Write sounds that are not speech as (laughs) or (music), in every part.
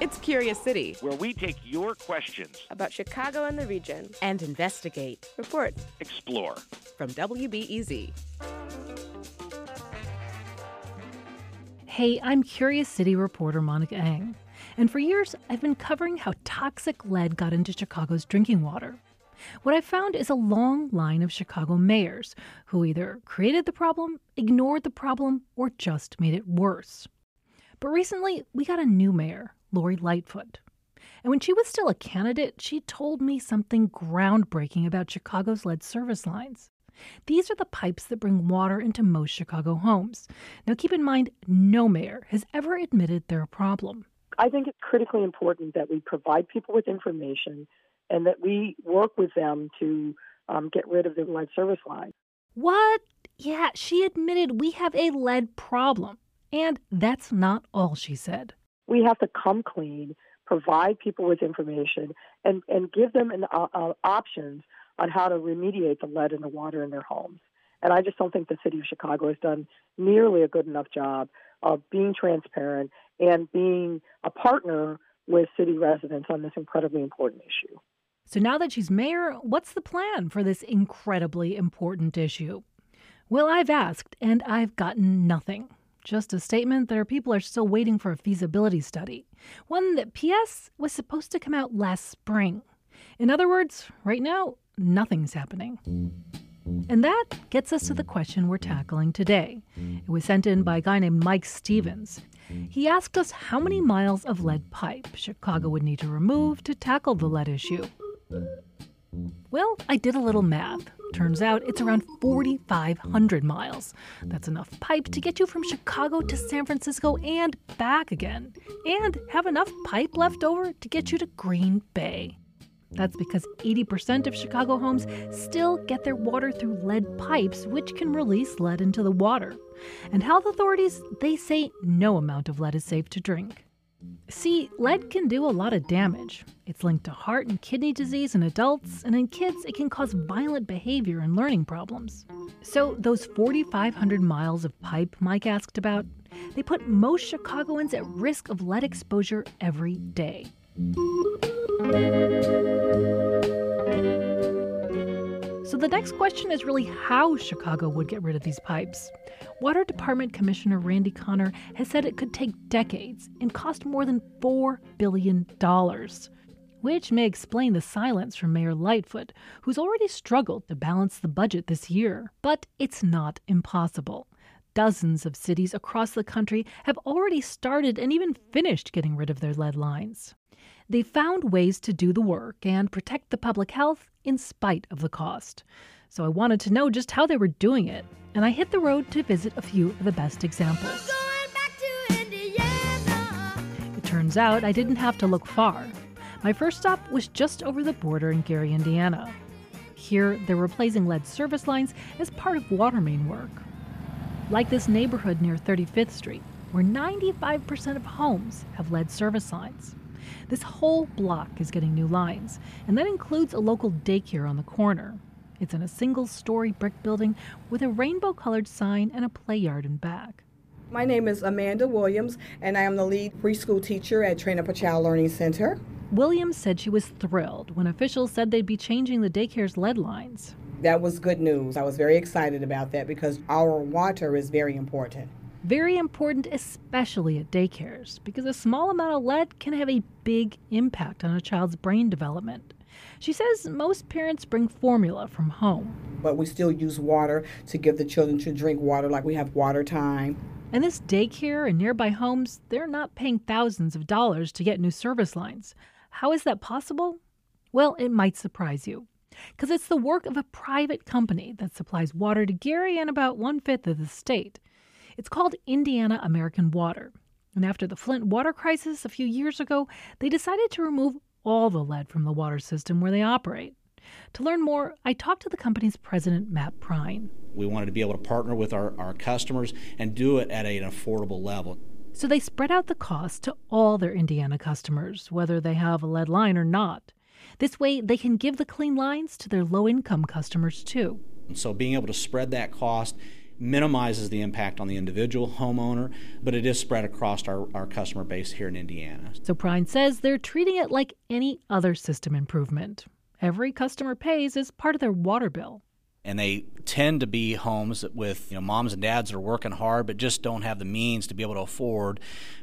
It's Curious City, where we take your questions about Chicago and the region and investigate, report, explore. From WBEZ. Hey, I'm Curious City reporter Monica Eng. And for years, I've been covering how toxic lead got into Chicago's drinking water. What I found is a long line of Chicago mayors who either created the problem, ignored the problem, or just made it worse. But recently, we got a new mayor, Lori Lightfoot. And when she was still a candidate, she told me something groundbreaking about Chicago's lead service lines. These are the pipes that bring water into most Chicago homes. Now, keep in mind, no mayor has ever admitted they're a problem. I think it's critically important that we provide people with information and that we work with them to um, get rid of the lead service lines. What? Yeah, she admitted we have a lead problem. And that's not all she said. We have to come clean, provide people with information, and, and give them an, uh, uh, options on how to remediate the lead in the water in their homes. And I just don't think the city of Chicago has done nearly a good enough job of being transparent and being a partner with city residents on this incredibly important issue. So now that she's mayor, what's the plan for this incredibly important issue? Well, I've asked and I've gotten nothing. Just a statement that our people are still waiting for a feasibility study, one that PS was supposed to come out last spring. In other words, right now, nothing's happening. And that gets us to the question we're tackling today. It was sent in by a guy named Mike Stevens. He asked us how many miles of lead pipe Chicago would need to remove to tackle the lead issue. Well, I did a little math. Turns out it's around 4,500 miles. That's enough pipe to get you from Chicago to San Francisco and back again, and have enough pipe left over to get you to Green Bay. That's because 80% of Chicago homes still get their water through lead pipes, which can release lead into the water. And health authorities, they say no amount of lead is safe to drink. See, lead can do a lot of damage. It's linked to heart and kidney disease in adults, and in kids, it can cause violent behavior and learning problems. So, those 4,500 miles of pipe Mike asked about, they put most Chicagoans at risk of lead exposure every day. The next question is really how Chicago would get rid of these pipes. Water Department Commissioner Randy Conner has said it could take decades and cost more than $4 billion, which may explain the silence from Mayor Lightfoot, who's already struggled to balance the budget this year. But it's not impossible. Dozens of cities across the country have already started and even finished getting rid of their lead lines. They found ways to do the work and protect the public health in spite of the cost. So I wanted to know just how they were doing it, and I hit the road to visit a few of the best examples. It turns out I didn't have to look far. My first stop was just over the border in Gary, Indiana. Here, they're replacing lead service lines as part of water main work. Like this neighborhood near 35th Street, where 95% of homes have lead service lines. This whole block is getting new lines, and that includes a local daycare on the corner. It's in a single story brick building with a rainbow colored sign and a play yard in back. My name is Amanda Williams, and I am the lead preschool teacher at Train Up a Child Learning Center. Williams said she was thrilled when officials said they'd be changing the daycare's lead lines. That was good news. I was very excited about that because our water is very important. Very important, especially at daycares, because a small amount of lead can have a big impact on a child's brain development. She says most parents bring formula from home. But we still use water to give the children to drink water, like we have water time. And this daycare and nearby homes, they're not paying thousands of dollars to get new service lines. How is that possible? Well, it might surprise you. Because it's the work of a private company that supplies water to Gary and about one fifth of the state. It's called Indiana American Water. And after the Flint water crisis a few years ago, they decided to remove all the lead from the water system where they operate. To learn more, I talked to the company's president, Matt Prine. We wanted to be able to partner with our, our customers and do it at an affordable level. So they spread out the cost to all their Indiana customers, whether they have a lead line or not. This way, they can give the clean lines to their low income customers too. And so being able to spread that cost minimizes the impact on the individual homeowner, but it is spread across our, our customer base here in Indiana. So Prine says they're treating it like any other system improvement. Every customer pays as part of their water bill. And they tend to be homes with you know moms and dads that are working hard but just don't have the means to be able to afford,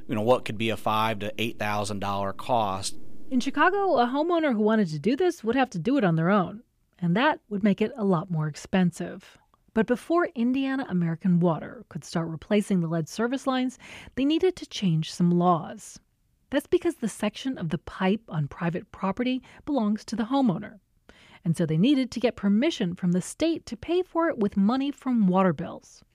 you know, what could be a five to eight thousand dollar cost. In Chicago, a homeowner who wanted to do this would have to do it on their own, and that would make it a lot more expensive. But before Indiana American Water could start replacing the lead service lines, they needed to change some laws. That's because the section of the pipe on private property belongs to the homeowner. And so they needed to get permission from the state to pay for it with money from water bills.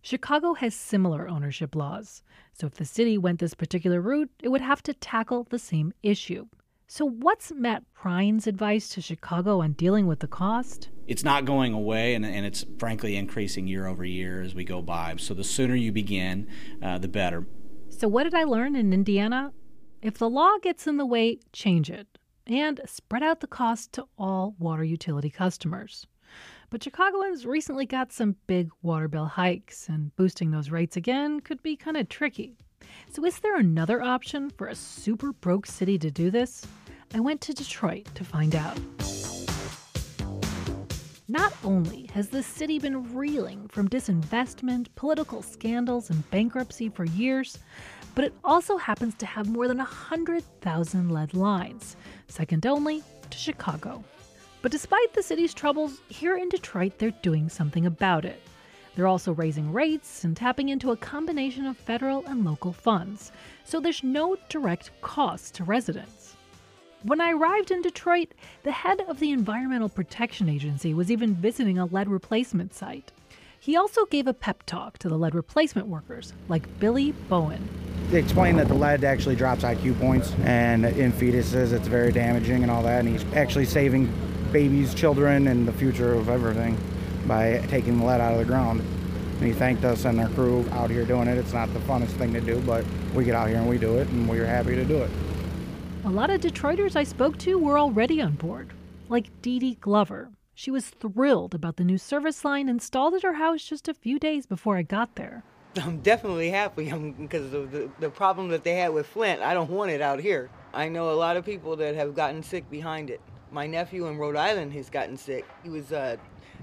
Chicago has similar ownership laws, so if the city went this particular route, it would have to tackle the same issue. So, what's Matt Prine's advice to Chicago on dealing with the cost? It's not going away, and, and it's frankly increasing year over year as we go by. So, the sooner you begin, uh, the better. So, what did I learn in Indiana? If the law gets in the way, change it and spread out the cost to all water utility customers. But Chicagoans recently got some big water bill hikes, and boosting those rates again could be kind of tricky. So, is there another option for a super broke city to do this? I went to Detroit to find out. Not only has the city been reeling from disinvestment, political scandals, and bankruptcy for years, but it also happens to have more than 100,000 lead lines, second only to Chicago. But despite the city's troubles, here in Detroit, they're doing something about it. They're also raising rates and tapping into a combination of federal and local funds, so there's no direct cost to residents. When I arrived in Detroit, the head of the Environmental Protection Agency was even visiting a lead replacement site. He also gave a pep talk to the lead replacement workers, like Billy Bowen. They explained that the lead actually drops IQ points, and in fetuses it's very damaging and all that, and he's actually saving babies, children, and the future of everything by taking the lead out of the ground. And he thanked us and our crew out here doing it. It's not the funnest thing to do, but we get out here and we do it, and we're happy to do it. A lot of Detroiters I spoke to were already on board, like Dee Dee Glover. She was thrilled about the new service line installed at her house just a few days before I got there. (laughs) I'm definitely happy because of the, the problem that they had with Flint. I don't want it out here. I know a lot of people that have gotten sick behind it. My nephew in Rhode Island has gotten sick. He was uh,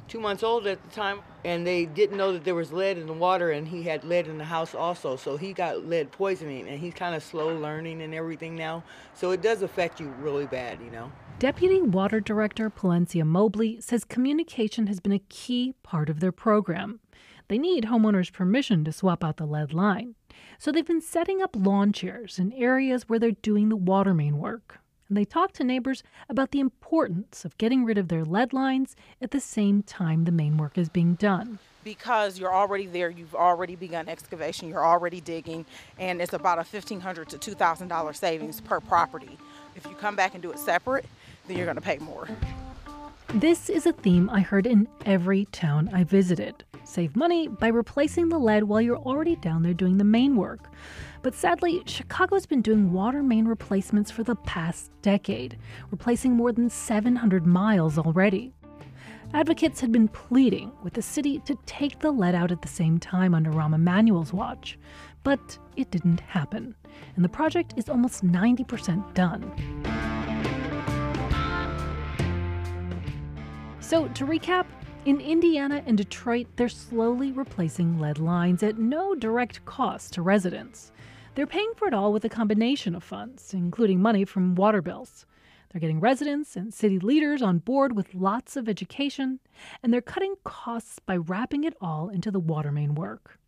two months old at the time, and they didn't know that there was lead in the water, and he had lead in the house also. So he got lead poisoning, and he's kind of slow learning and everything now. So it does affect you really bad, you know. Deputy Water Director Palencia Mobley says communication has been a key part of their program. They need homeowners' permission to swap out the lead line. So they've been setting up lawn chairs in areas where they're doing the water main work and they talked to neighbors about the importance of getting rid of their lead lines at the same time the main work is being done. Because you're already there, you've already begun excavation, you're already digging, and it's about a 1,500 to $2,000 savings per property. If you come back and do it separate, then you're going to pay more. This is a theme I heard in every town I visited. Save money by replacing the lead while you're already down there doing the main work. But sadly, Chicago's been doing water main replacements for the past decade, replacing more than 700 miles already. Advocates had been pleading with the city to take the lead out at the same time under Rahm Emanuel's watch, but it didn't happen, and the project is almost 90% done. So, to recap, in Indiana and Detroit, they're slowly replacing lead lines at no direct cost to residents. They're paying for it all with a combination of funds, including money from water bills. They're getting residents and city leaders on board with lots of education, and they're cutting costs by wrapping it all into the water main work.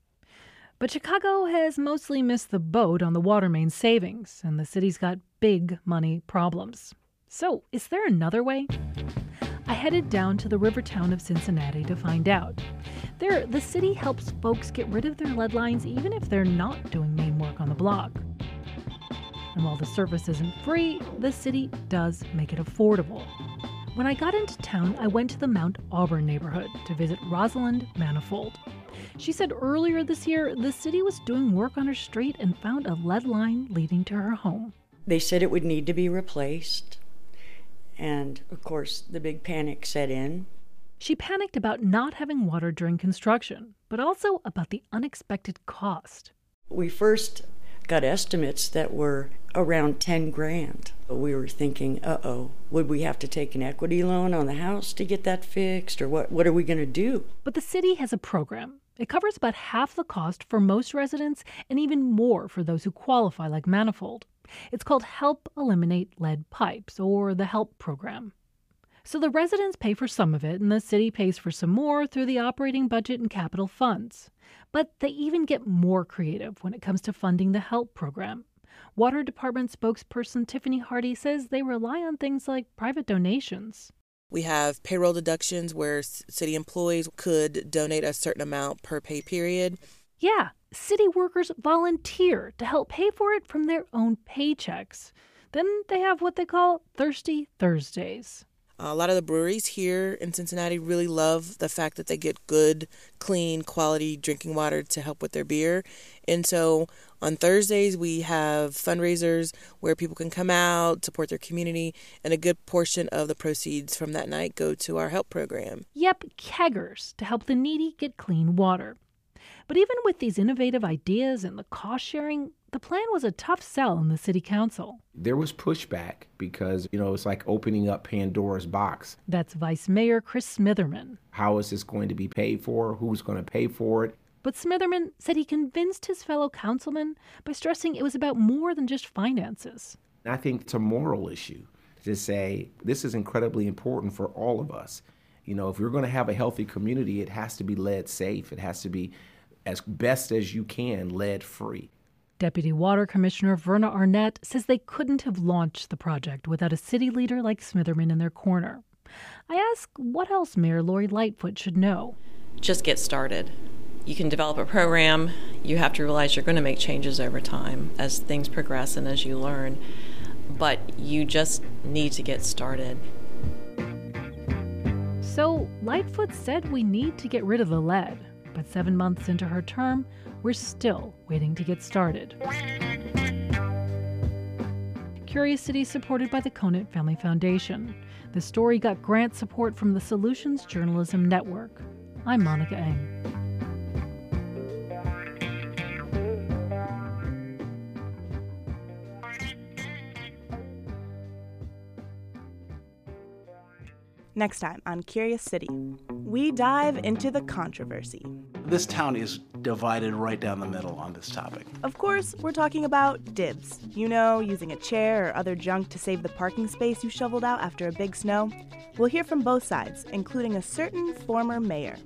But Chicago has mostly missed the boat on the water main savings, and the city's got big money problems. So, is there another way? I headed down to the river town of Cincinnati to find out. There, the city helps folks get rid of their lead lines even if they're not doing main work on the block. And while the service isn't free, the city does make it affordable. When I got into town, I went to the Mount Auburn neighborhood to visit Rosalind Manifold. She said earlier this year the city was doing work on her street and found a lead line leading to her home. They said it would need to be replaced. And of course, the big panic set in. She panicked about not having water during construction, but also about the unexpected cost. We first got estimates that were around 10 grand. We were thinking, uh oh, would we have to take an equity loan on the house to get that fixed, or what, what are we going to do? But the city has a program. It covers about half the cost for most residents and even more for those who qualify, like Manifold. It's called Help Eliminate Lead Pipes, or the HELP program. So the residents pay for some of it, and the city pays for some more through the operating budget and capital funds. But they even get more creative when it comes to funding the HELP program. Water Department spokesperson Tiffany Hardy says they rely on things like private donations. We have payroll deductions where city employees could donate a certain amount per pay period. Yeah, city workers volunteer to help pay for it from their own paychecks. Then they have what they call Thirsty Thursdays. A lot of the breweries here in Cincinnati really love the fact that they get good, clean, quality drinking water to help with their beer. And so on Thursdays, we have fundraisers where people can come out, support their community, and a good portion of the proceeds from that night go to our help program. Yep, keggers to help the needy get clean water. But even with these innovative ideas and the cost sharing, the plan was a tough sell in the city council. There was pushback because, you know, it's like opening up Pandora's box. That's Vice Mayor Chris Smitherman. How is this going to be paid for? Who's going to pay for it? But Smitherman said he convinced his fellow councilmen by stressing it was about more than just finances. I think it's a moral issue to say this is incredibly important for all of us. You know, if we're going to have a healthy community, it has to be lead safe. It has to be as best as you can lead free. Deputy Water Commissioner Verna Arnette says they couldn't have launched the project without a city leader like Smitherman in their corner. I ask what else Mayor Lori Lightfoot should know. Just get started. You can develop a program. You have to realize you're going to make changes over time as things progress and as you learn. But you just need to get started. So, Lightfoot said we need to get rid of the lead. But seven months into her term, we're still waiting to get started. Curious City supported by the Conant Family Foundation. The story got grant support from the Solutions Journalism Network. I'm Monica Eng. Next time on Curious City, we dive into the controversy. This town is divided right down the middle on this topic. Of course, we're talking about dibs. You know, using a chair or other junk to save the parking space you shoveled out after a big snow. We'll hear from both sides, including a certain former mayor.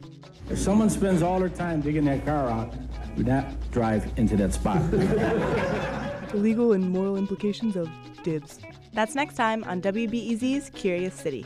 If someone spends all their time digging that car out, do not drive into that spot. the (laughs) legal and moral implications of dibs. That's next time on WBEZ's Curious City.